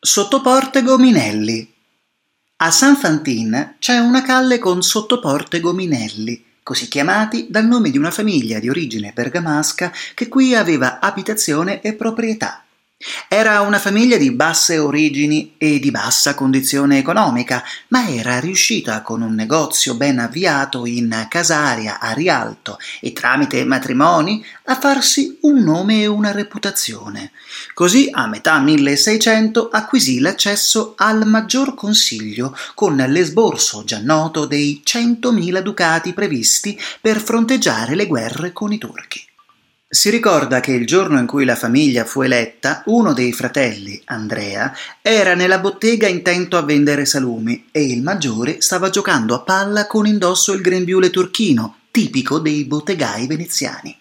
Sottoportego Minelli. A San Fantin c'è una calle con Sottoportego Minelli, così chiamati dal nome di una famiglia di origine bergamasca che qui aveva abitazione e proprietà. Era una famiglia di basse origini e di bassa condizione economica, ma era riuscita con un negozio ben avviato in Casaria a Rialto e tramite matrimoni a farsi un nome e una reputazione. Così a metà 1600 acquisì l'accesso al maggior consiglio con l'esborso già noto dei 100.000 ducati previsti per fronteggiare le guerre con i turchi. Si ricorda che il giorno in cui la famiglia fu eletta, uno dei fratelli, Andrea, era nella bottega intento a vendere salumi e il maggiore stava giocando a palla con indosso il grembiule turchino, tipico dei bottegai veneziani.